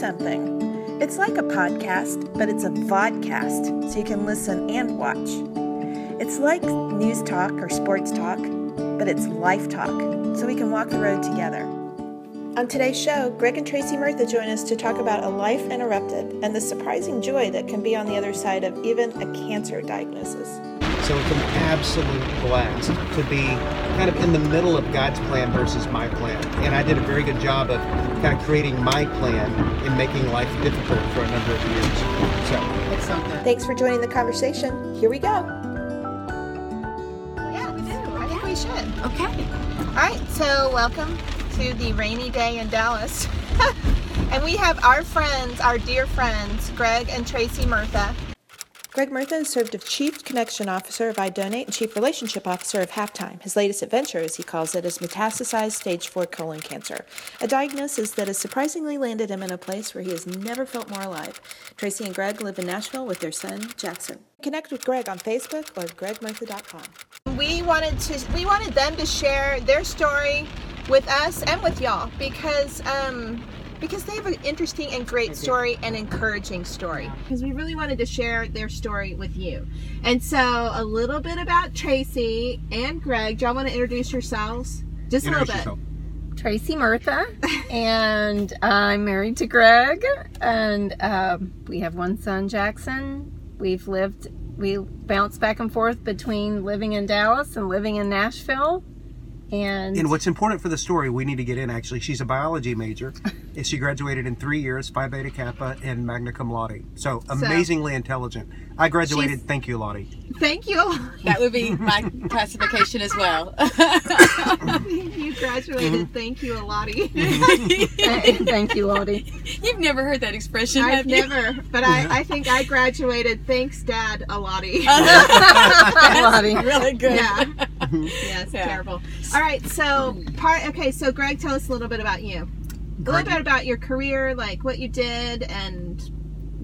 something. It's like a podcast, but it's a vodcast, so you can listen and watch. It's like news talk or sports talk, but it's life talk, so we can walk the road together. On today's show, Greg and Tracey Murtha join us to talk about a life interrupted and the surprising joy that can be on the other side of even a cancer diagnosis. So it's an absolute blast to be kind of in the middle of God's plan versus my plan. And I did a very good job of kind of creating my plan and making life difficult for a number of years. So Thanks for joining the conversation. Here we go. Yeah, we do. I think we should. Okay. All right, so welcome to the rainy day in Dallas. and we have our friends, our dear friends, Greg and Tracey Murtha. Greg Murtha served as Chief Connection Officer of iDonate and Chief Relationship Officer of Halftime. His latest adventure, as he calls it, is metastasized stage 4 colon cancer, a diagnosis that has surprisingly landed him in a place where he has never felt more alive. Tracey and Greg live in Nashville with their son, Jackson. Connect with Greg on Facebook or gregmurtha.com. We wanted to we wanted them to share their story with us and with y'all because um because they have an interesting and great story and encouraging story. Because we really wanted to share their story with you. And so a little bit about Tracey and Greg. Do y'all want to introduce yourselves? Just a little bit. yourself. Tracey Murtha, and I'm married to Greg, and um, we have one son, Jackson. We've lived, we bounce back and forth between living in Dallas and living in Nashville. And, And what's important for the story, we need to get in actually. She's a biology major. and she graduated in three years, Phi Beta Kappa and magna cum laude. So amazingly intelligent. I graduated, thank you, Lottie. Thank you. That would be my classification as well. you graduated. Mm-hmm. Thank you, Lottie. Mm-hmm. thank you, Lottie. You've never heard that expression, I've never, but I, I think I graduated. Thanks, Dad, a. Lottie. Really good. yeah. Yeah, it's Yeah. terrible. All right, so part. Okay, so Greg, tell us a little bit about you. A little bit about your career, like what you did, and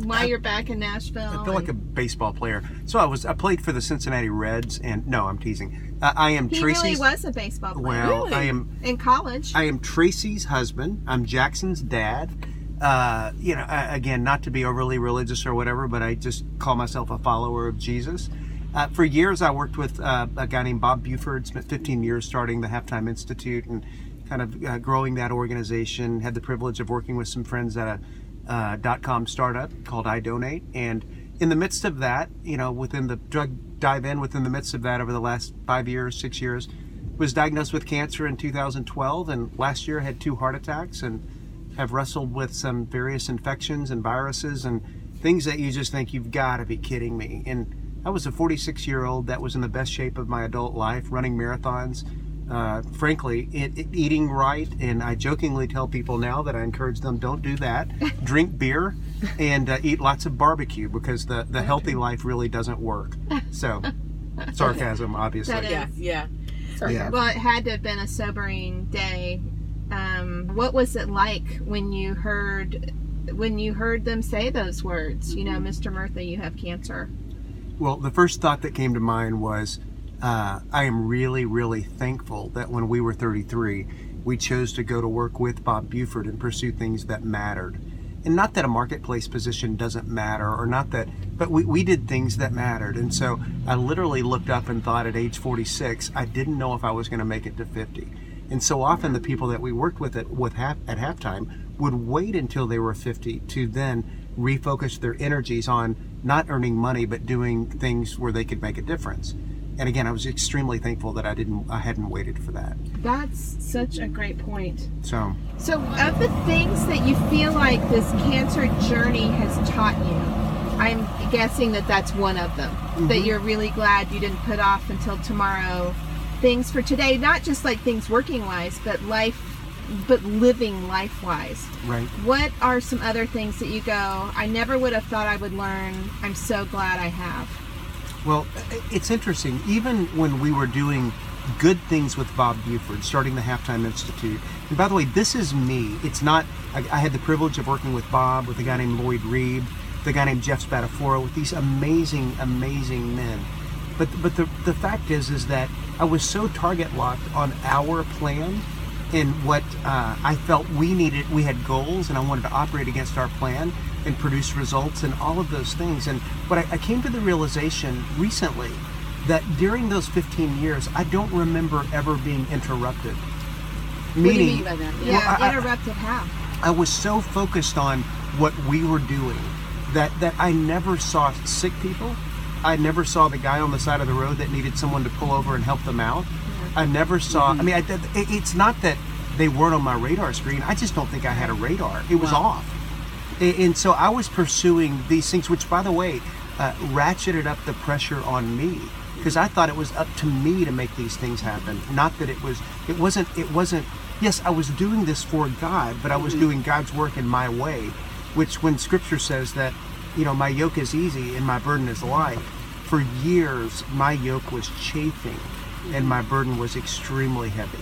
why you're back in Nashville. I feel like a baseball player. So I was I played for the Cincinnati Reds, and no, I'm teasing. Uh, I am he Tracey's. really was a baseball player well, Really? I am in college. I am Tracey's husband. I'm Jackson's dad. Uh, you know, again, not to be overly religious or whatever, but I just call myself a follower of Jesus. Uh, for years, I worked with uh, a guy named Bob Buford. Spent 15 years starting the Halftime Institute and kind of uh, growing that organization. Had the privilege of working with some friends at a uh, dot com startup called iDonate. And in the midst of that, you know, within the drug dive in, within the midst of that, over the last five years, six years, was diagnosed with cancer in 2012 and last year had two heart attacks and have wrestled with some various infections and viruses and things that you just think you've got to be kidding me and i was a 46 year old that was in the best shape of my adult life running marathons uh, frankly it, it- eating right and i jokingly tell people now that i encourage them don't do that drink beer and uh, eat lots of barbecue because the, the healthy life really doesn't work so sarcasm obviously That is- Yeah, yeah. Yeah. Well, it had to have been a sobering day. Um, what was it like when you heard when you heard them say those words? You know, Mr. Murtha, you have cancer. Well, the first thought that came to mind was uh, I am really, really thankful that when we were 33, we chose to go to work with Bob Buford and pursue things that mattered. And not that a marketplace position doesn't matter, or not that, but we, we did things that mattered. And so I literally looked up and thought at age 46, I didn't know if I was going to make it to 50. And so often the people that we worked with at, with half, at halftime would wait until they were 50 to then refocus their energies on not earning money but doing things where they could make a difference. And again, I was extremely thankful that I didn't I hadn't waited for that. That's such a great point. So So, of the things that you feel like this cancer journey has taught you, I'm guessing that that's one of them. That mm-hmm. you're really glad you didn't put off until tomorrow things for today, not just like things working wise, but life, but living life wise. right. What are some other things that you go, I never would have thought I would learn. I'm so glad I have. Well, it's interesting. Even when we were doing good things with Bob Buford, starting the Halftime Institute. And by the way, this is me. It's not. I, I had the privilege of working with Bob, with a guy named Lloyd Reeb, the guy named Jeff Spatafora, with these amazing, amazing men. But but the the fact is is that I was so target locked on our plan in what uh, I felt we needed. We had goals, and I wanted to operate against our plan and produce results and all of those things. And but I, I came to the realization recently that during those 15 years, I don't remember ever being interrupted. What do you mean by that? Yeah, Well, I- I- interrupted how? I was so focused on what we were doing that that I never saw sick people. I never saw the guy on the side of the road that needed someone to pull over and help them out. I never saw. I mean, I, it, it's not that they weren't on my radar screen. I just don't think I had a radar. It was Wow. off, A- and so I was pursuing these things, which, by the way, uh, ratcheted up the pressure on me because I thought it was up to me to make these things happen. Not that it was. It wasn't. It wasn't. Yes, I was doing this for God, but I was doing God's work in my way. Which, when Scripture says that, you know, my yoke is easy and my burden is light. For years, my yoke was chafing, and my burden was extremely heavy.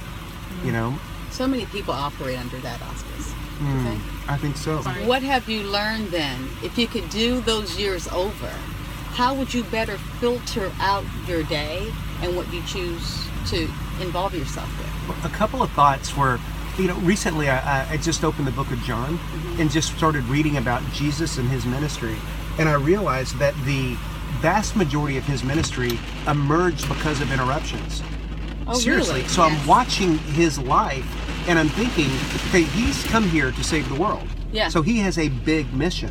You know, So many people operate under that auspice. Mm, Okay. I think so. What have you learned then? If you could do those years over, how would you better filter out your day and what you choose to involve yourself with? a couple of thoughts were you know recently I, I- I just opened the book of john and just started reading about jesus and his ministry and i realized that the vast majority of his ministry emerged because of interruptions Oh, seriously really? so i'm watching his life and i'm thinking okay he's come here to save the world Yeah. so he has a big mission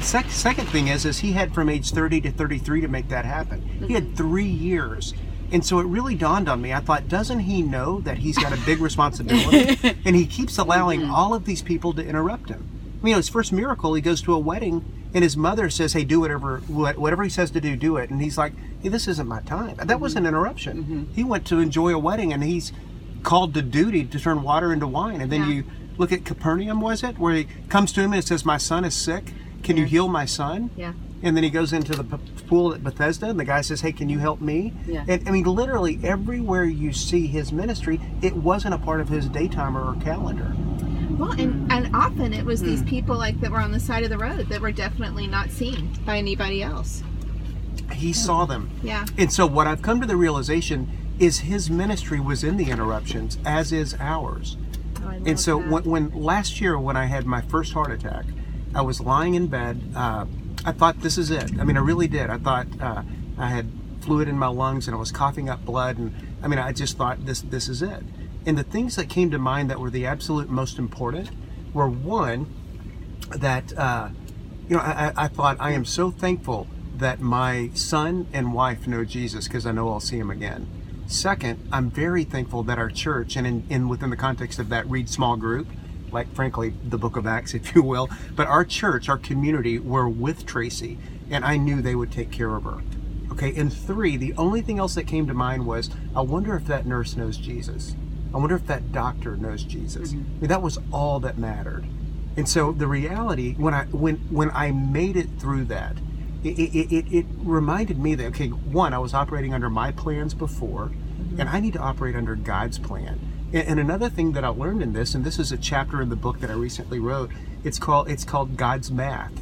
Sec- second thing is is he had from age 30 to 33 to make that happen he Mm-hmm. had three years and so it really dawned on me i thought doesn't he know that he's got a big responsibility and he keeps allowing Mm-hmm. all of these people to interrupt him I mean, his first miracle, he goes to a wedding, and his mother says, "Hey, do whatever what- whatever he says to do, do it." And he's like, "Hey, this isn't my time." That was an mm-hmm. interruption. Mm-hmm. He went to enjoy a wedding, and he's called to duty to turn water into wine. And then Yeah. you look at Capernaum, was it, where he comes to him and says, "My son is sick. Can you heal my son?" Yeah. And then he goes into the p- pool at Bethesda, and the guy says, "Hey, can you help me?" Yeah. And I mean, literally everywhere you see his ministry, it wasn't a part of his daytime or calendar. Well, and, and often it was Hmm. these people like that were on the side of the road that were definitely not seen by anybody else. He saw them. Yeah. And so what I've come to the realization is his ministry was in the interruptions, as is ours. Oh, And so when, when last year when I had my first heart attack, I was lying in bed. Uh, I thought this is it. I mean, I really did. I thought uh, I had fluid in my lungs and I was coughing up blood, and I mean, I just thought this this is it. And the things that came to mind that were the absolute most important were one that uh, you know I, I thought I am so thankful that my son and wife know Jesus because I know I'll see him again. Second, I'm very thankful that our church and in, in within the context of that read small group, like frankly the book of Acts, if you will, but our church, our community were with Tracey and I knew they would take care of her. Okay, and three, the only thing else that came to mind was I wonder if that nurse knows Jesus. I wonder if that doctor knows Jesus. Mm-hmm. I mean, that was all that mattered. And so the reality, when I when when I made it through that, it it, it, it reminded me that okay, one, I was operating under my plans before, mm-hmm. and I need to operate under God's plan. And, and another thing that I learned in this, and this is a chapter in the book that I recently wrote. It's called it's called God's Math.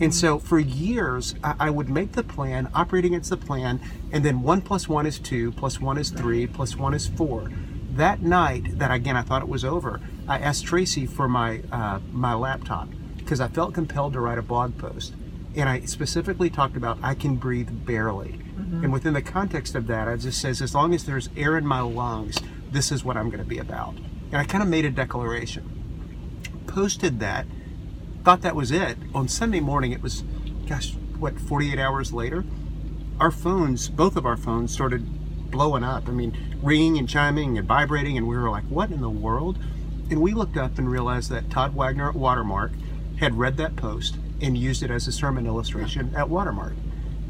And mm-hmm. so for years, I, I would make the plan, operate against the plan, and then one plus one is two, plus one is three, plus one is four. That night, that again I thought it was over, I asked Tracey for my uh, my laptop because I felt compelled to write a blog post, and I specifically talked about I can breathe barely, and within the context of that, I just says as long as there's air in my lungs, this is what I'm going to be about, and I kind of made a declaration, posted that, thought that was it. On Sunday morning, it was, gosh, what, 48 hours later? Our phones, both of our phones, started blowing up. I mean, ringing and chiming and vibrating, and we were like, what in the world? And we looked up and realized that Todd Wagner at Watermark had read that post and used it as a sermon illustration at Watermark.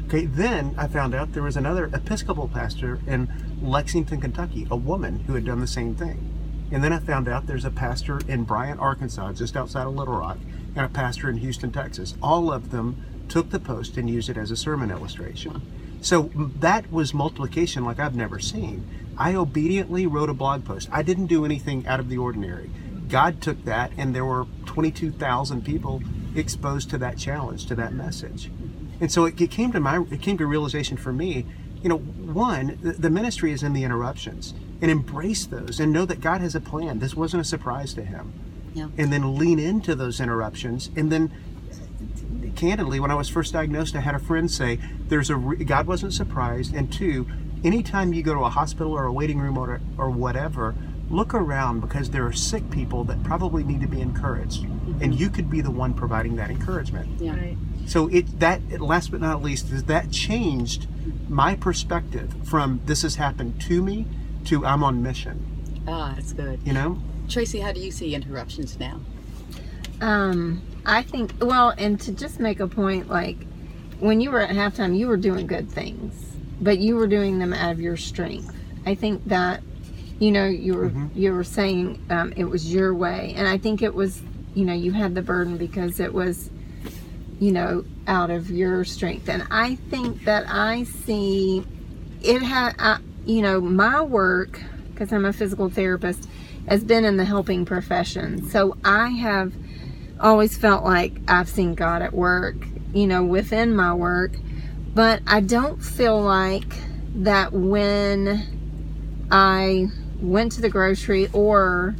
Okay, then I found out there was another Episcopal pastor in Lexington, Kentucky, a woman who had done the same thing. And then I found out there's a pastor in Bryant, Arkansas, just outside of Little Rock, and a pastor in Houston, Texas. All of them took the post and used it as a sermon illustration. So that was multiplication like I've never seen. I obediently wrote a blog post. I didn't do anything out of the ordinary. God took that, and there were 22,000 people exposed to that challenge, to that message. And so it, it came to my, it came to realization for me. You know, one, the, the ministry is in the interruptions, and embrace those and know that God has a plan. This wasn't a surprise to him. Yeah. And then lean into those interruptions. And then, candidly, when I was first diagnosed, I had a friend say, "There's a re- God wasn't surprised." And two, anytime you go to a hospital or a waiting room or or whatever, look around because there are sick people that probably need to be encouraged, and you could be the one providing that encouragement. Yeah. Right. So it that last but not least is that changed my perspective from this has happened to me to I'm on mission. Ah, that's good. You know, Tracey, how do you see interruptions now? Um, I think well, and to just make a point, like when you were at halftime, you were doing good things, but you were doing them out of your strength. I think that you know you were you were saying um, it was your way, and I think it was you know you had the burden because it was you know out of your strength, and I think that I see it had uh, you know my work because I'm a physical therapist has been in the helping profession, so I have always felt like I've seen God at work, you know, within my work. But I don't feel like that when I went to the grocery or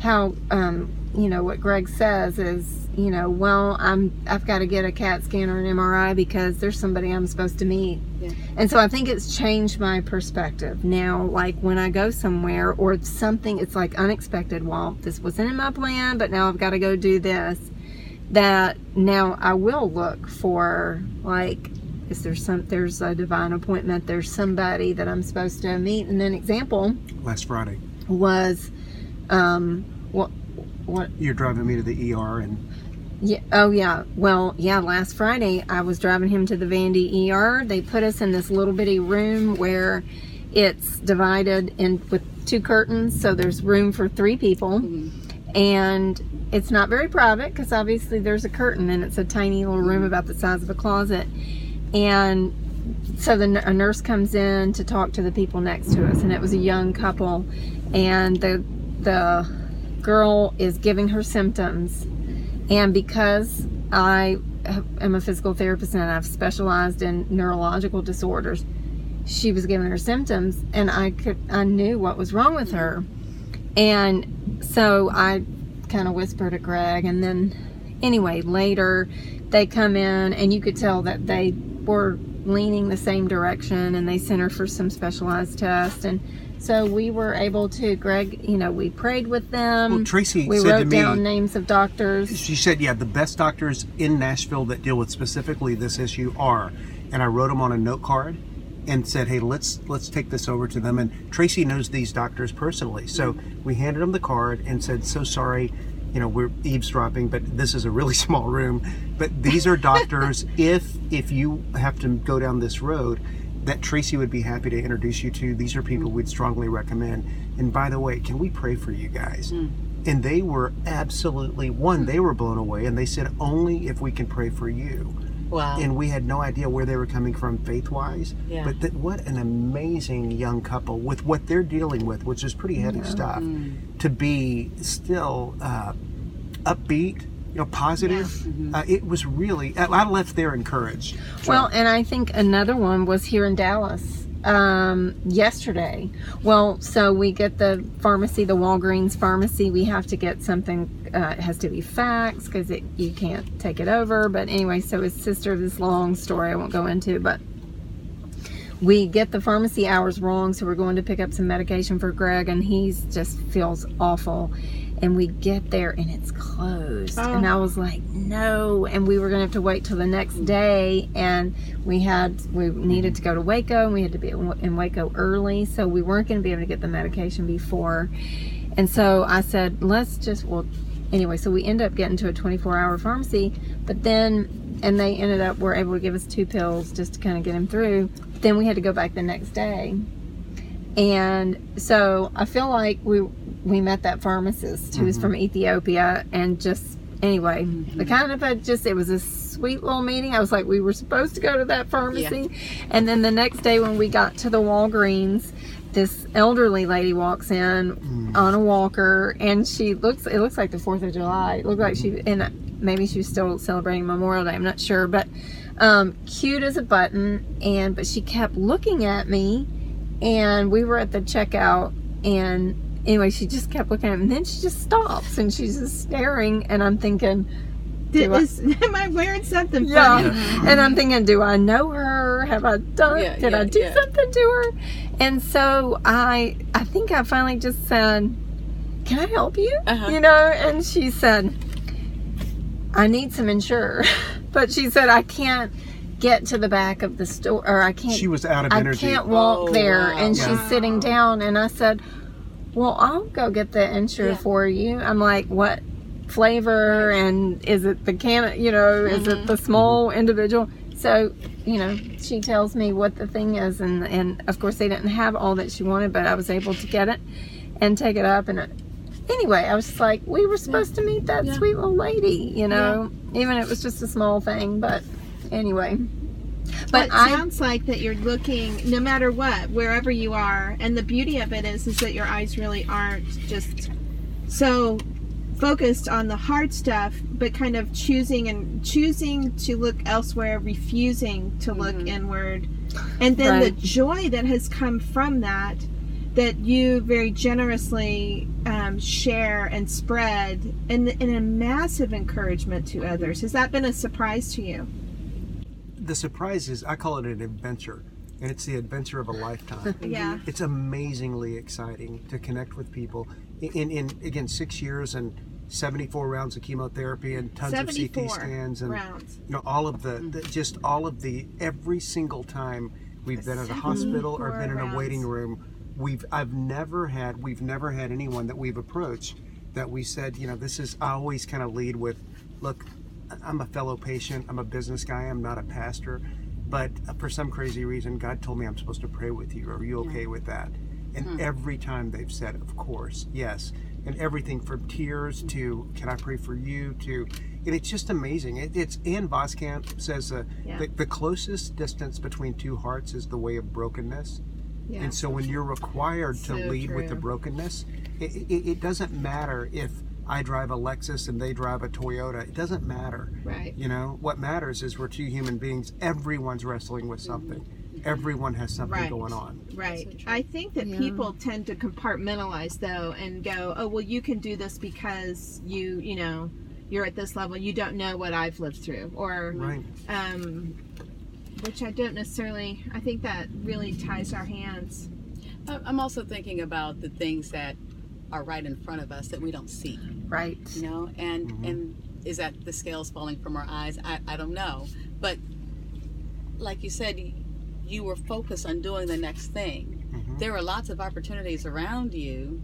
how, um, you know, what Greg says is, you know, well, I'm, I've got to get a CAT scan or an MRI because there's somebody I'm supposed to meet. Yeah. And so I think it's changed my perspective. Now, like when I go somewhere or something, it's like unexpected. Well, this wasn't in my plan, but now I've got to go do this. That now I will look for like, is there some, there's a divine appointment, there's somebody that I'm supposed to meet. And an example last Friday was, um, what, what, you're driving me to the ER and yeah. Oh, yeah. Well, yeah. Last Friday, I was driving him to the Vandy ER. They put us in this little bitty room where it's divided in with two curtains, so there's room for three people, and it's not very private because obviously there's a curtain and it's a tiny little room about the size of a closet, and so the a nurse comes in to talk to the people next to us, and it was a young couple, and the the girl is giving her symptoms and because I am a physical therapist and I've specialized in neurological disorders, she was giving her symptoms and I could I knew what was wrong with her. And so I kind of whispered to Greg and then anyway, later they come in and you could tell that they were leaning the same direction and they sent her for some specialized tests and so we were able to Greg, you know, we prayed with them. Well, Tracey we said wrote to me- down names of doctors. she said, "Yeah, the best doctors in Nashville that deal with specifically this issue are." And I wrote them on a note card and said, "Hey, let's let's take this over to them." And Tracey knows these doctors personally, so mm-hmm. we handed them the card and said, "So sorry." You know, we're eavesdropping, but this is a really small room. But these are doctors. if if you have to go down this road, that Tracey would be happy to introduce you to. These are people mm. we'd strongly recommend. And by the way, can we pray for you guys? Mm. And they were absolutely one. They were blown away, and they said only if we can pray for you. Wow. And we had no idea where they were coming from faith wise. Yeah. But that, what an amazing young couple with what they're dealing with, which is pretty heavy stuff, mm. to be still uh, upbeat, you know, positive. Uh, it was really. I left there encouraged. So- Well, and I think another one was here in Dallas um, yesterday. Well, so we get the pharmacy, the Walgreens pharmacy. We have to get something. Uh, it has to be faxed because you can't take it over. But anyway, so his sister. This long story I won't go into, but we get the pharmacy hours wrong, so we're going to pick up some medication for Greg, and he's just feels awful. And we get there and it's closed, and oh. I was like, no. And we were gonna have to wait till the next day, and we had we needed to go to Waco, and we had to be in Waco early, so we weren't gonna be able to get the medication before. And so I said, let's just well, anyway. So we end up getting to a 24-hour pharmacy, but then and they ended up were able to give us two pills just to kind of get him through. Then we had to go back the next day, and so I feel like we we met that pharmacist who was mm-hmm. from Ethiopia, and just anyway, mm-hmm. the kind of a just it was a sweet little meeting. I was like, we were supposed to go to that pharmacy, and then the next day when we got to the Walgreens. This elderly lady walks in mm. on a walker, and she looks. It looks like the Fourth of July. It looked like she, mm-hmm. and maybe she was still celebrating Memorial Day. I'm not sure, but um, cute as a button. And but she kept looking at me, and we were at the checkout and anyway she just kept looking at him and then she just stops and she's just staring and i'm thinking Did, Do I- is, am I wearing something yeah funny? and i'm thinking do i know her have i done Yeah, did yeah, i do yeah. something to her and so i i think i finally just said can i help you Uh-huh. you know and she said i need some Ensure but she said i can't get to the back of the store or i can't She was out of energy. I can't walk Oh, there. wow. And Yeah. she's sitting down, and I said, Well, I'll go get the Ensure Yeah. for you. I'm like, What flavor? And is it the can, you know, is it mm-hmm. the small individual? So, you know, she tells me what the thing is. And, and of course, they didn't have all that she wanted, but I was able to get it and take it up. And it, anyway, I was just like, We were supposed to meet that Yeah. sweet little lady, you know, even if it was just a small thing. But anyway. But But it I sounds like that you're looking no matter what, wherever you are, and the beauty of it is is that your eyes really aren't just so focused on the hard stuff, but kind of choosing and choosing to look elsewhere, refusing to look inward. And then Right. the joy that has come from that that you very generously um, share and spread and, and a massive encouragement to others. Has that been a surprise to you? The surprise is I call it an adventure, and it's the adventure of a lifetime. Yeah. It's amazingly exciting to connect with people. In, in again six years and 74 rounds of chemotherapy and tons of CT scans and rounds. you know all of the, the just all of the every single time we've been at a hospital or been in a waiting room we've I've never had we've never had anyone that we've approached that we said you know this is I always kind of lead with look I'm a fellow patient. I'm a business guy. I'm not a pastor. But for some crazy reason God told me I'm supposed to pray with you. Are you okay with that? And every time they've said of course yes and everything from tears to can I pray for you? to and it's just amazing. It, it's Ann Voskamp says uh, Yeah. the, the closest distance between two hearts is the way of brokenness. Yeah. and so when you're required to So lead with the brokenness, it, it, it doesn't matter if I drive a Lexus and they drive a Toyota. It doesn't matter. Right. You know, what matters is we're two human beings. Everyone's wrestling with something. Everyone has something Right. going on. Right. I think that Yeah. people tend to compartmentalize though and go, "Oh, well you can do this because you, you know, you're at this level. You don't know what I've lived through." Or Right. um which I don't necessarily I think that really ties our hands. I'm also thinking about the things that are right in front of us that we don't see, right. you know, and and is that the scales falling from our eyes? I, I don't know, but like you said, you were focused on doing the next thing. Mhm. There are lots of opportunities around you,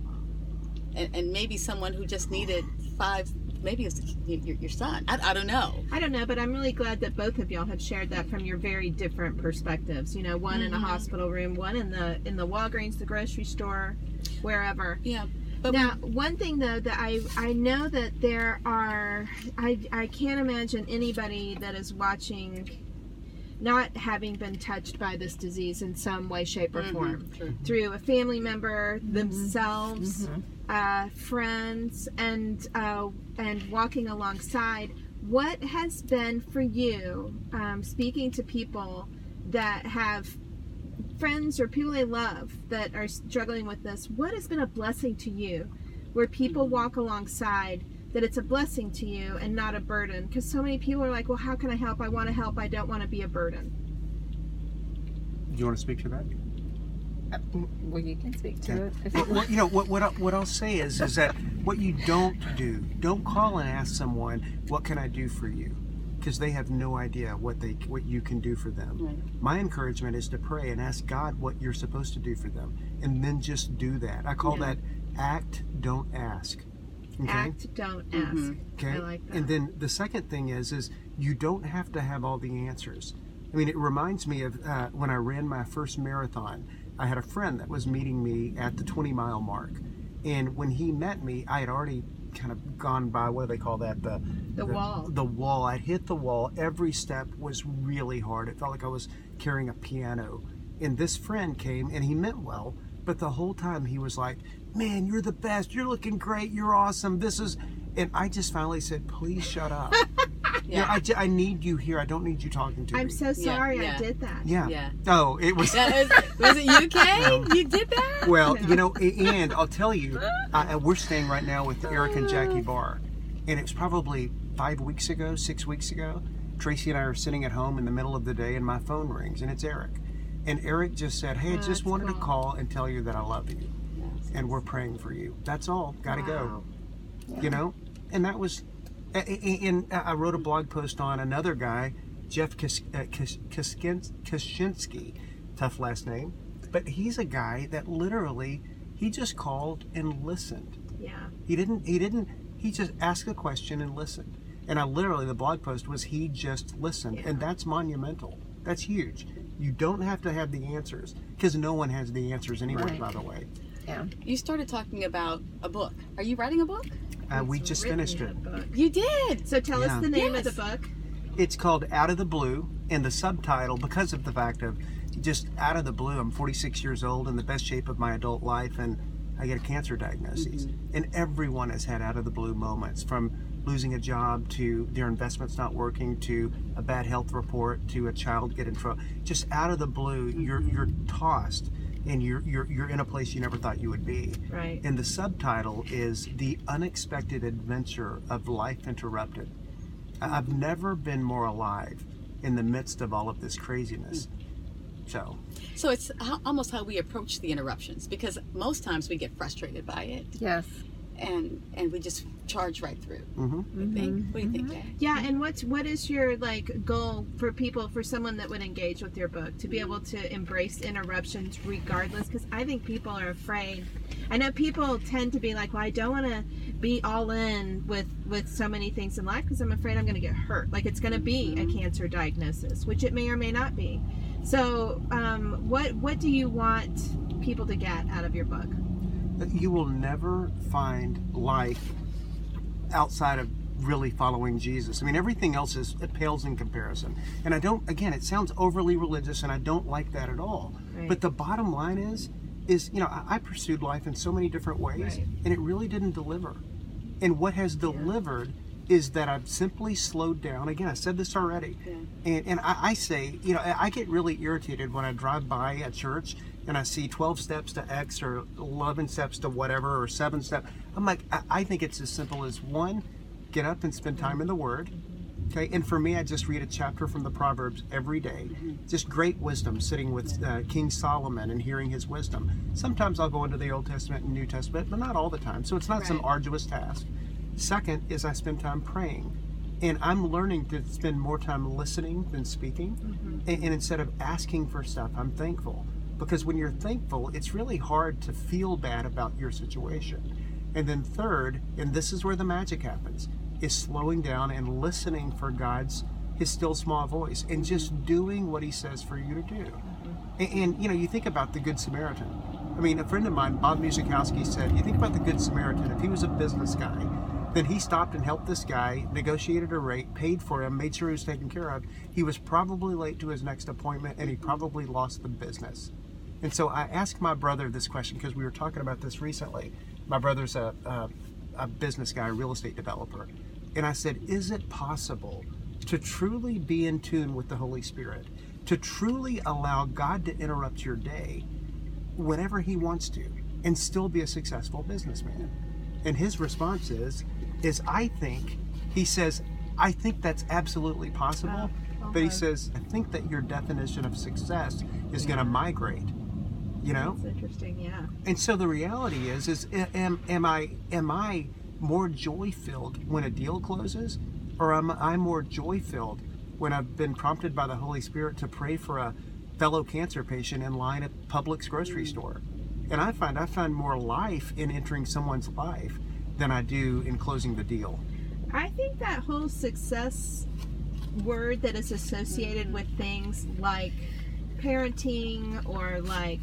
and, and maybe someone who just needed five. Maybe it's your, your son. I, I don't know. I don't know, but I'm really glad that both of y'all have shared that from your very different perspectives. You know, one in a hospital room, one in the in the Walgreens, the grocery store, wherever. Yeah, but now, one thing though that I I know that there are I I can't imagine anybody that is watching not having been touched by this disease in some way, shape, or form true. through a family member, themselves, uh, friends, and uh, and walking alongside. What has been for you, um, speaking to people that have friends or people they love that are struggling with this, what has been a blessing to you where people mm-hmm. walk alongside that it's a blessing to you and not a burden? Because so many people are like, well, how can I help? I want to help. I don't want to be a burden. Do you want to speak to that? Uh, well, you can speak to Okay. it. If What, you what, you know what what, I, what I'll say is is that what you don't do, don't call and ask someone, "What can I do for you?" Because they have no idea what they what you can do for them. Right. My encouragement is to pray and ask God what you're supposed to do for them, and then just do that. I call Yeah. that act, don't ask. Okay. Act, don't ask. Okay. I like that. And then the second thing is, is you don't have to have all the answers. I mean, it reminds me of uh, when I ran my first marathon. I had a friend that was meeting me at the 20 mile mark, and when he met me, I had already kind of gone by what do they call that? The The wall. the wall. I'd hit the wall. Every step was really hard. It felt like i was carrying a piano. And this friend came and he meant well but the whole time he was like man you're the best. You're looking great. You're awesome. This is and i just finally said please shut up Yeah, Yeah. I, I need you here. I don't need you talking to me. I'm me. so sorry I yeah. did that. yeah. Yeah. Oh, it was. That was, was it UK? You did that? Well, you know, a- and I'll tell you, uh, we're staying right now with Eric and Jackie Barr, and it was probably five weeks ago, six weeks ago. Tracey and I are sitting at home in the middle of the day, and my phone rings, and it's Eric. And Eric just said, "Hey, I just that's wanted to cool. call and tell you that I love you, and we're praying for you. That's all. Got to go. Wow. You know." And that was, a- a- and I wrote a blog post on another guy, Jeff Kis- uh, Kis- Kiskins- Kaczynski, tough last name, but he's a guy that literally he just called and listened. Yeah. He didn't. He didn't. He just asked a question and listened. And I literally the blog post was he just listened, and that's monumental. That's huge. You don't have to have the answers because no one has the answers anyway. Right. By the way, Yeah. You started talking about a book. Are you writing a book? Uh, we just finished it. You did. So tell Yeah. us the name Yes. of the book. It's called Out of the Blue, and the subtitle, because of the fact of just out of the blue, I'm 46 years old in the best shape of my adult life, and I get a cancer diagnosis. And everyone has had out of the blue moments from losing a job to their investments not working to a bad health report to a child getting in trouble. Just out of the blue, you're you're tossed and you're you're you're in a place you never thought you would be. Right. And the subtitle is The Unexpected Adventure of Life Interrupted. I- I've never been more alive in the midst of all of this craziness. So, So it's how, almost how we approach the interruptions because most times we get frustrated by it Yes. And and we just charge right through. mhm. You think? What do you think, Dad? Yeah, and what's what is your like goal for people for someone that would engage with your book to be able to embrace interruptions regardless? Because I think people are afraid. I know people tend to be like, "Well, I don't want to be all in with with so many things in life because I'm afraid I'm going to get hurt. Like it's going to be a cancer diagnosis, which it may or may not be." So, um, what what do you want people to get out of your book? You will never find life outside of really following Jesus. I mean, everything else is it pales in comparison. And I don't. Again, it sounds overly religious, and I don't like that at all. Right. But the bottom line is, is you know, I, I pursued life in so many different ways, Right. and it really didn't deliver. And what has delivered is that I've simply slowed down. Again, I said this already, and and I, I say, you know, I get really irritated when I drive by a church and I see 12 steps to X or 11 steps to whatever or seven steps. I'm like, I, I think it's as simple as one, get up and spend time in the Word. Okay, and for me, I just read a chapter from the Proverbs every day. Just great wisdom, sitting with uh, King Solomon and hearing his wisdom. Sometimes I'll go into the Old Testament and New Testament, but not all the time. So it's not some arduous task. Second is I spend time praying. And I'm learning to spend more time listening than speaking. And, and instead of asking for stuff, I'm thankful. Because when you're thankful, it's really hard to feel bad about your situation. And then third, and this is where the magic happens, is slowing down and listening for God's his still small voice and just doing what he says for you to do. And, and you know, you think about the Good Samaritan. I mean, a friend of mine, Bob Muzikowski, said, you think about the Good Samaritan, if he was a business guy, then he stopped and helped this guy, negotiated a rate, paid for him, made sure he was taken care of. He was probably late to his next appointment and he probably lost the business. And so I asked my brother this question because we were talking about this recently. My brother's a, a, a business guy, a real estate developer. And I said, Is it possible to truly be in tune with the Holy Spirit, to truly allow God to interrupt your day whenever He wants to, and still be a successful businessman? And his response is, is I think, he says, I think that's absolutely possible. Oh, oh but he says, I think that your definition of success is going to migrate. You know, That's interesting. Yeah. and so the reality is, is am, am I am I more joy filled when a deal closes, or am I more joy filled when I've been prompted by the Holy Spirit to pray for a fellow cancer patient in line at Publix grocery mm. store? And I find I find more life in entering someone's life than I do in closing the deal. I think that whole success word that is associated with things like parenting or like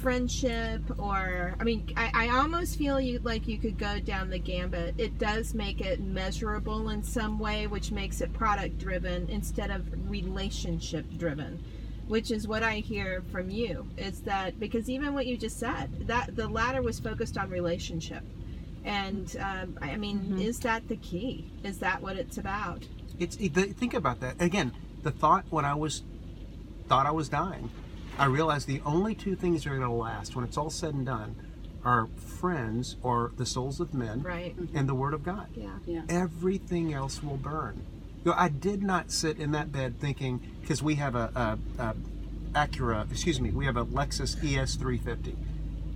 friendship or I mean I, I almost feel you like you could go down the gambit. It does make it measurable in some way, which makes it product driven instead of relationship driven. Which is what I hear from you is that because even what you just said, that the latter was focused on relationship And um, I I mean, is that the key? Is that what it's about? It's think about that again. The thought when I was thought I was dying, I realized the only two things that are going to last when it's all said and done are friends or the souls of men Right. Mm-hmm. and the Word of God. Yeah. Yeah. Everything else will burn. You know, I did not sit in that bed thinking because we have a, a, a Acura, excuse me, we have a Lexus ES 350,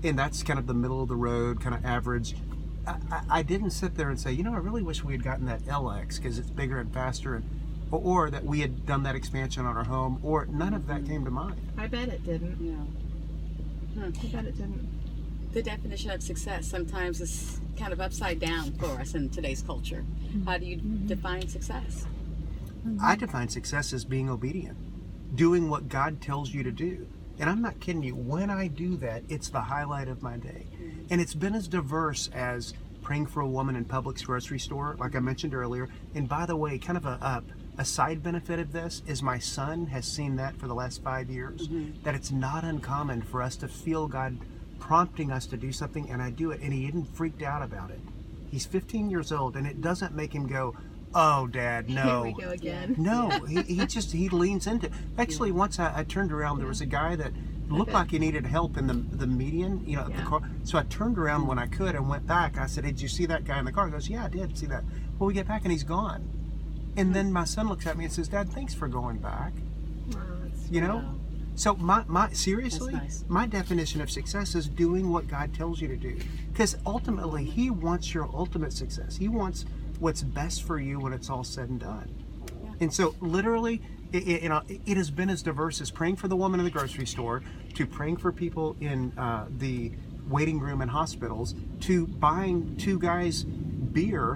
and that's kind of the middle of the road, kind of average. I, I, I didn't sit there and say, you know, I really wish we had gotten that LX because it's bigger and faster, and or, or that we had done that expansion on our home, or none of that came to mind. I bet it didn't. Yeah. I bet it didn't. The definition of success sometimes is kind of upside down for us in today's culture. Mm-hmm. How do you mm-hmm. define success? Mm-hmm. I define success as being obedient, doing what God tells you to do. And I'm not kidding you. When I do that, it's the highlight of my day. And it's been as diverse as praying for a woman in Publix grocery store, like I mentioned earlier. And by the way, kind of a, a, a side benefit of this is my son has seen that for the last five years, mm-hmm. that it's not uncommon for us to feel God prompting us to do something, and I do it, and he isn't freaked out about it. He's 15 years old, and it doesn't make him go, "Oh, Dad, no." Here we go again. No, he, he just he leans into. It. Actually, once I, I turned around, there was a guy that looked like he needed help in the the median, you know, at the car. So I turned around when I could and went back. I said, "Hey, did you see that guy in the car?" He goes, "Yeah, I did see that." Well, we get back and he's gone. And then my son looks at me and says, "Dad, thanks for going back." You know. Wow. So my, my seriously, nice. my definition of success is doing what God tells you to do. Because ultimately, He wants your ultimate success. He wants what's best for you when it's all said and done. And so, literally, it, it, you know, it has been as diverse as praying for the woman in the grocery store, to praying for people in uh, the waiting room in hospitals, to buying two guys beer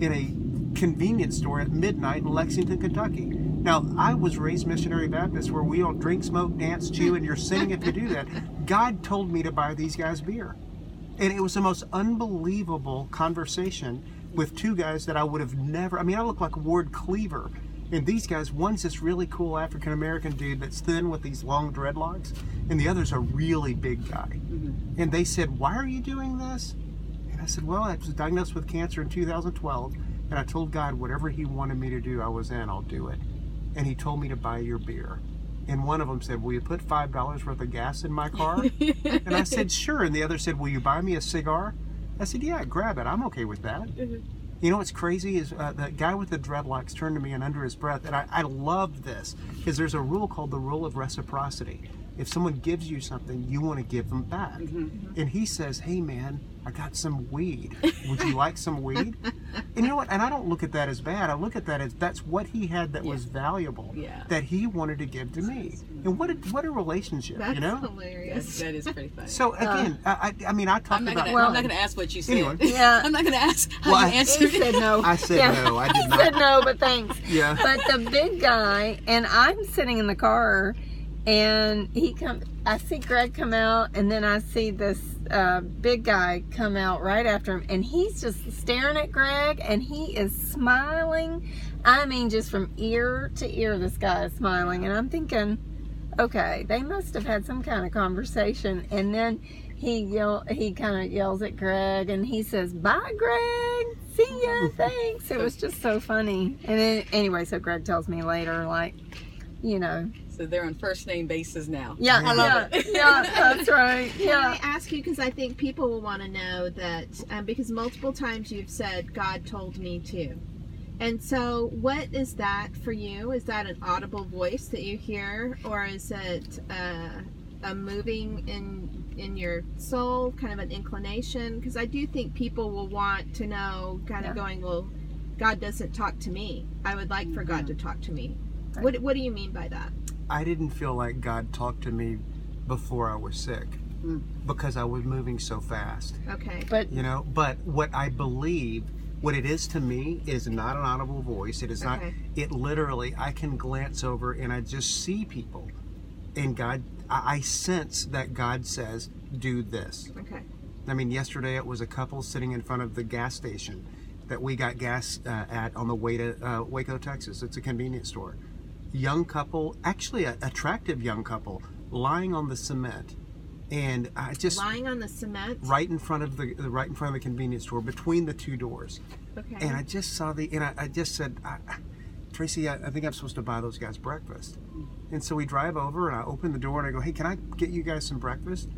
in a convenience store at midnight in Lexington, Kentucky. Now, I was raised missionary Baptist where we don't drink, smoke, dance, chew, and you're sinning if you do that. God told me to buy these guys beer. And it was the most unbelievable conversation with two guys that I would have never. I mean, I look like Ward Cleaver. And these guys, one's this really cool African American dude that's thin with these long dreadlocks, and the other's a really big guy. Mm-hmm. And they said, Why are you doing this? And I said, Well, I was diagnosed with cancer in 2012, and I told God, whatever He wanted me to do, I was in, I'll do it. And He told me to buy your beer. And one of them said, Will you put $5 worth of gas in my car? and I said, Sure. And the other said, Will you buy me a cigar? I said, Yeah, grab it. I'm okay with that. You know what's crazy is uh, the guy with the dreadlocks turned to me and under his breath, and I, I love this because there's a rule called the rule of reciprocity. If someone gives you something, you want to give them back. And he says, Hey man, I got some weed. Would you like some weed? And you know what? And I don't look at that as bad. I look at that as that's what he had that was valuable Yeah. that he wanted to give to me. And what a, what a relationship, That's you know? hilarious. That is pretty funny. So uh, again, I, I I mean, I talked I'm not about. gonna. Well- I'm not gonna ask what you said. Anyway. Yeah. I'm not gonna ask how Well, you I- He answered said no. I said Yeah. no. I did He not. said no, but thanks. Yeah. But the big guy, and I'm sitting in the car, and he come. I see Greg come out, and then I see this uh, big guy come out right after him, and he's just staring at Greg, and he is smiling. I mean, just from ear to ear, this guy is smiling, and I'm thinking, okay, they must have had some kind of conversation, and then. He yell. He kind of yells at Greg, and he says, "Bye, Greg. See ya. Thanks." It was just so funny. And then, anyway, so Greg tells me later, like, you know, So they're on first name basis now. yeah, I love yeah, yeah, that's right. Can Yeah, I ask you because I think people will want to know that um, because multiple times you've said God told me to, and so what is that for you? Is that an audible voice that you hear, or is it uh, a moving in in your soul, kind of an inclination? Because I do think people will want to know, kind of Yeah. going, well, God doesn't talk to me. I would like for God to talk to me. Right. What What do you mean by that? I didn't feel like God talked to me before I was sick Mm. because I was moving so fast, Okay. but you know. But what I believe, what it is to me, is not an audible voice. It is not. It literally, I can glance over and I just see people, and God, I, I sense that God says, "Do this." Okay. I mean, yesterday it was a couple sitting in front of the gas station that we got gas uh, at on the way to uh, Waco, Texas. It's a convenience store. Young couple, actually an attractive young couple, lying on the cement. and I just Lying on the cement. right in front of the right in front of the convenience store between the two doors. Okay. And I just saw the, and I, I just said, I, Tracey, I, I think I'm supposed to buy those guys breakfast. Mm. And so we drive over, and I open the door, and I go, Hey, can I get you guys some breakfast?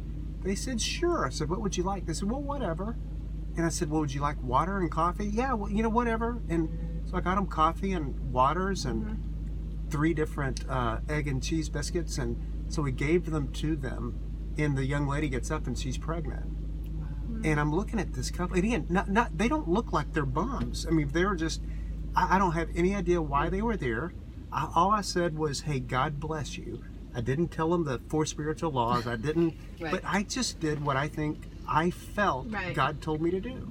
They said, Sure. I said, What would you like? They said, Well, whatever. And I said, Well, would you like water and coffee? Yeah, well, you know, whatever. And so I got them coffee and waters and mm-hmm. Three different uh, egg and cheese biscuits, and so we gave them to them. And the young lady gets up, and she's pregnant and I'm looking at this couple. And again, not, not they don't look like they're bums. I mean, they're just. I, I don't have any idea why they were there. I, all I said was, "Hey, God bless you." I didn't tell them the four spiritual laws. I didn't, Right. but I just did what I think I felt Right. God told me to do.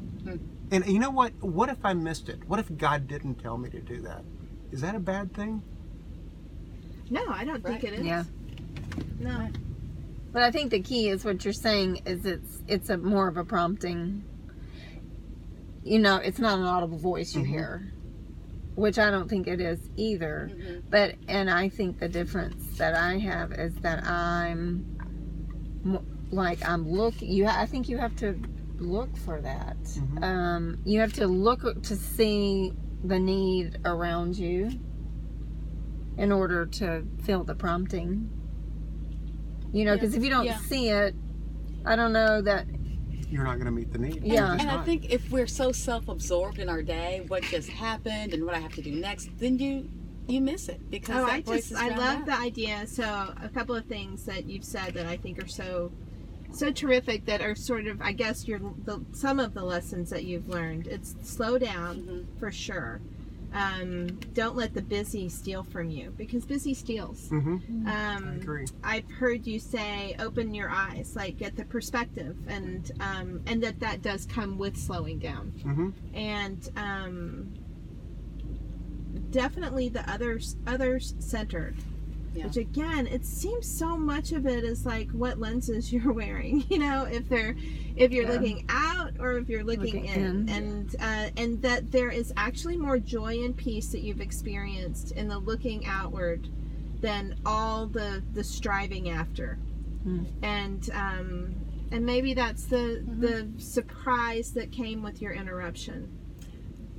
And you know what? What if I missed it? What if God didn't tell me to do that? Is that a bad thing? No, I don't think it is. Yeah. No. But I think the key is what you're saying is it's it's a more of a prompting. You know, it's not an audible voice you Mhm. hear, which I don't think it is either. But and I think the difference that I have is that I'm like I'm look. You, I think you have to look for that. Mhm. Um, you have to look to see the need around you in order to feel the prompting. You know, Yeah. because if you don't Yeah. see it, I don't know that. You're not going to meet the need. Yeah. just And I think if we're so self-absorbed in our day, what just happened and what I have to do next, then you you miss it because Oh, that I just I love out. the idea. So a couple of things that you've said that I think are so so terrific that are sort of I guess your the, some of the lessons that you've learned. It's slow down Mhm. for sure. Um, don't let the busy steal from you because busy steals. Mhm. I Um, agree. I've heard you say, open your eyes, like get the perspective, and um, and that that does come with slowing down, hmm and um, definitely the others others centered. Yeah. Which again, it seems so much of it is like what lenses you're wearing. You know, if they're if you're Yeah. looking out or if you're looking, Looking in, in. and uh, and that there is actually more joy and peace that you've experienced in the looking outward than all the the striving after Hmm. and um and maybe that's the the surprise that came with your interruption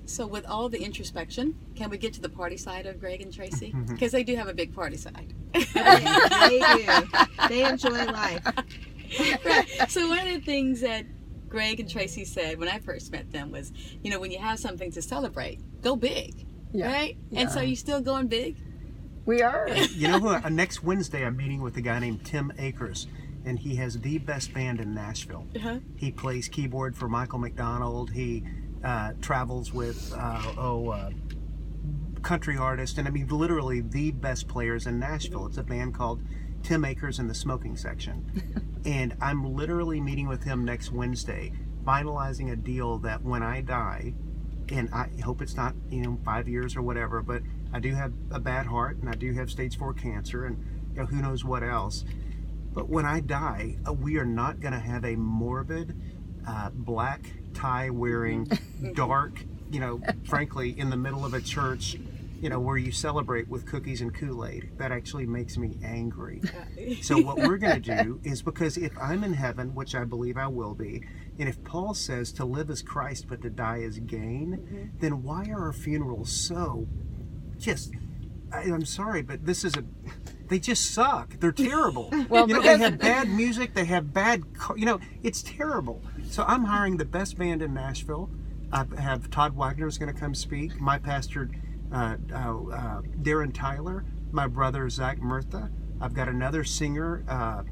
So with all the introspection, can we get to the party side of Greg and Tracey? Mm-hmm. Because they do have a big party side. they, they do they enjoy life right. So one of the things that Greg and Tracey said when I first met them was, you know, when you have something to celebrate, go big. Yeah. Right? And so Yeah. you still going big? We are. You know who? Uh, next Wednesday, I'm meeting with a guy named Tim Akers, and he has the best band in Nashville. Uh-huh. He plays keyboard for Michael McDonald. He uh, travels with uh, oh uh, country artist and I mean literally the best players in Nashville. It's a band called Tim Akers and the Smoking Section, and I'm literally meeting with him next Wednesday, finalizing a deal that when I die, and I hope it's not you know five years or whatever, but I do have a bad heart and I do have stage four cancer and you know who knows what else. But when I die, uh, we are not going to have a morbid, uh, black tie wearing, dark, you know, frankly, in the middle of a church, you know, where you celebrate with cookies and Kool Aid. That actually makes me angry. So what we're going to do is because if I'm in heaven, which I believe I will be, and if Paul says to live as Christ but to die as gain, mm-hmm. then why are our funerals so just? I, I'm sorry, but this is a. They just suck. They're terrible. Well, you know, they have bad music. They have bad. You know, it's terrible. So I'm hiring the best band in Nashville. I have Todd Wagner is going to come speak. My pastor, uh, uh, uh, Darren Tyler. My brother Zach Murtha. I've got another singer. Uh,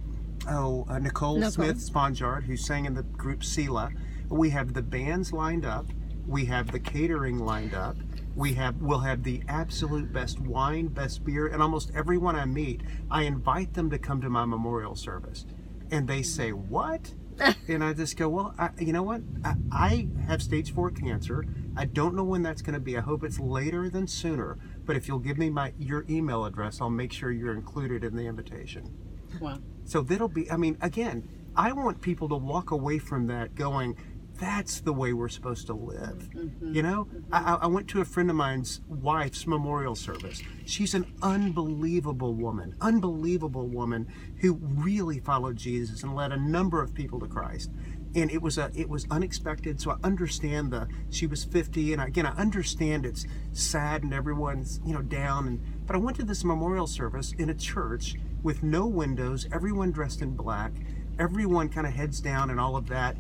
oh, uh, Nicole, Nicole. Smith Sponberg, who sang in the group Selah. We have the bands lined up. We have the catering lined up. We have we'll have the absolute best wine, best beer, and almost everyone I meet, I invite them to come to my memorial service, and they say what? and I just go, well, I, you know what? I, I have stage four cancer. I don't know when that's going to be. I hope it's later than sooner. But if you'll give me my your email address, I'll make sure you're included in the invitation. Wow. So that'll be, I mean, again, I want people to walk away from that going, that's the way we're supposed to live. Mm-hmm. You know, I, I- I went to a friend of mine's wife's memorial service. She's an unbelievable woman, unbelievable woman who really followed Jesus and led a number of people to Christ. And it was a, it was unexpected. So I understand the. She was 50, and again, I understand it's sad and everyone's you know down. And but I went to this memorial service in a church with no windows, everyone dressed in black, everyone kind of heads down and all of that.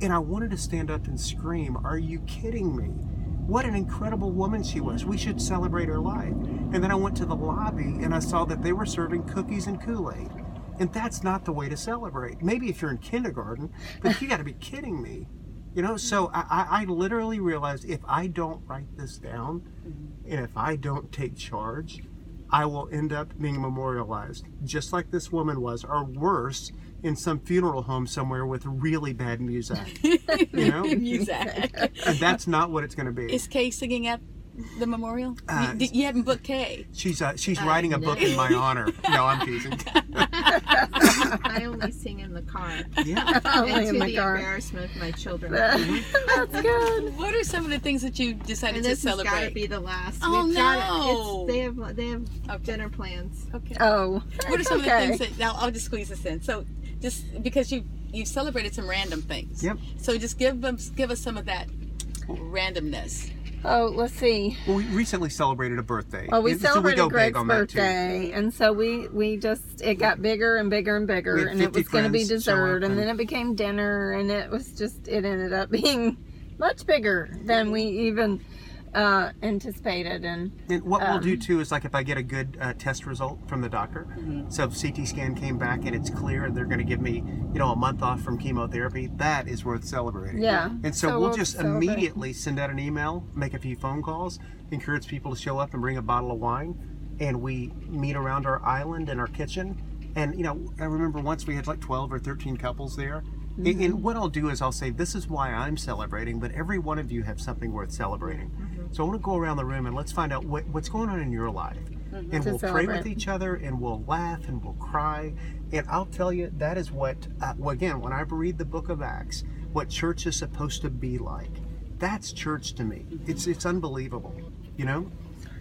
And I wanted to stand up and scream, Are you kidding me? What an incredible woman she was. We should celebrate her life. And then I went to the lobby and I saw that they were serving cookies and Kool Aid. And that's not the way to celebrate. Maybe if you're in kindergarten, but you got to be kidding me. You know, so I, I I literally realized if I don't write this down and if I don't take charge, I will end up being memorialized, just like this woman was, or worse, in some funeral home somewhere with really bad music. You know? Music. and that's not what it's going to be. Is Kay singing at the memorial? Uh, you, you haven't booked Kay. She's uh, she's writing a book in my honor. No, I'm teasing. I only sing in the car. Yeah. Only and in to the the car. embarrassment of my children. That's good. What are some of the things that you decided and to this has got to celebrate? be the last. Oh, We've gotta- no. it's, they have they have Okay. dinner plans. okay. Oh, What are some okay. of the things that now I'll just squeeze this in. So just because you you celebrated some random things. Yep. So just give them give us some of that randomness. Oh, let's see. Well, we recently celebrated a birthday. Well, we And so celebrated go big Greg's on that, birthday, and so we we just it got bigger and bigger and bigger, and it was going to be dessert, and and- then it became dinner, and it was just it ended up being much bigger than we even uh, anticipated, and And what we'll do Um, too is like if I get a good uh, test result from the doctor, so if CT scan came back and it's clear and they're going to give me, you know, a month off from chemotherapy, that is worth celebrating. Yeah. And so, So we'll we'll just celebrate. immediately send out an email, make a few phone calls, encourage people to show up and bring a bottle of wine, and we meet around our island and our kitchen. And you know, I remember once we had like 12 or 13 couples there. And- Mm-hmm. And what I'll do is I'll say, this is why I'm celebrating, but every one of you have something worth celebrating. Mm-hmm. So I want to go around the room and let's find out what, what's going on in your life. And To we'll pray with each other and we'll laugh and we'll cry. And I'll tell you, that is what, uh, well, again, when I read the book of Acts, what church is supposed to be like. That's church to me. It's, it's unbelievable, you know?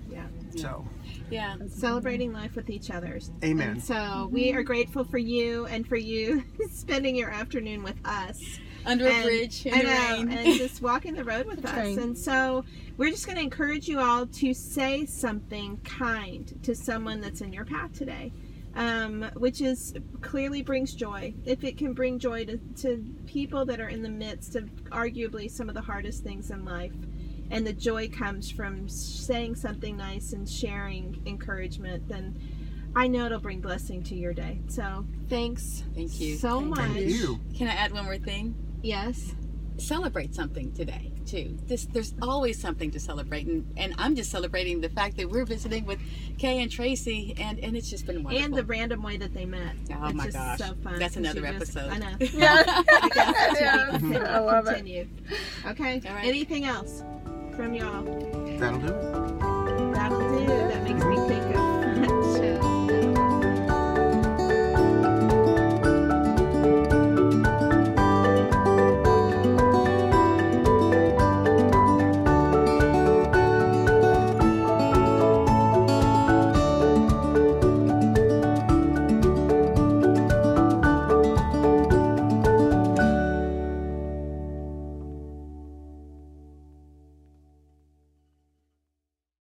Yeah. So, Yeah. Celebrating life with each other. Amen. And so we are grateful for you and for you spending your afternoon with us. Under a and, bridge in I the know, rain. and just walking the road with us. train. And so we're just going to encourage you all to say something kind to someone that's in your path today, um, which is clearly brings joy. If it can bring joy to, to people that are in the midst of arguably some of the hardest things in life. And the joy comes from saying something nice and sharing encouragement, then I know it'll bring blessing to your day. So thanks Thank you. so Thank much. thank you. Can I add one more thing? Yes. Celebrate something today too. This, there's always something to celebrate, and, and I'm just celebrating the fact that we're visiting with Kay and Tracey, and, and it's just been wonderful. And the random way that they met. Oh it's my just gosh. so fun. That's 'cause another you just- episode. I know. yeah, I guess Yeah, continue, I love it. Okay. All right. Anything else from y'all? That'll do it.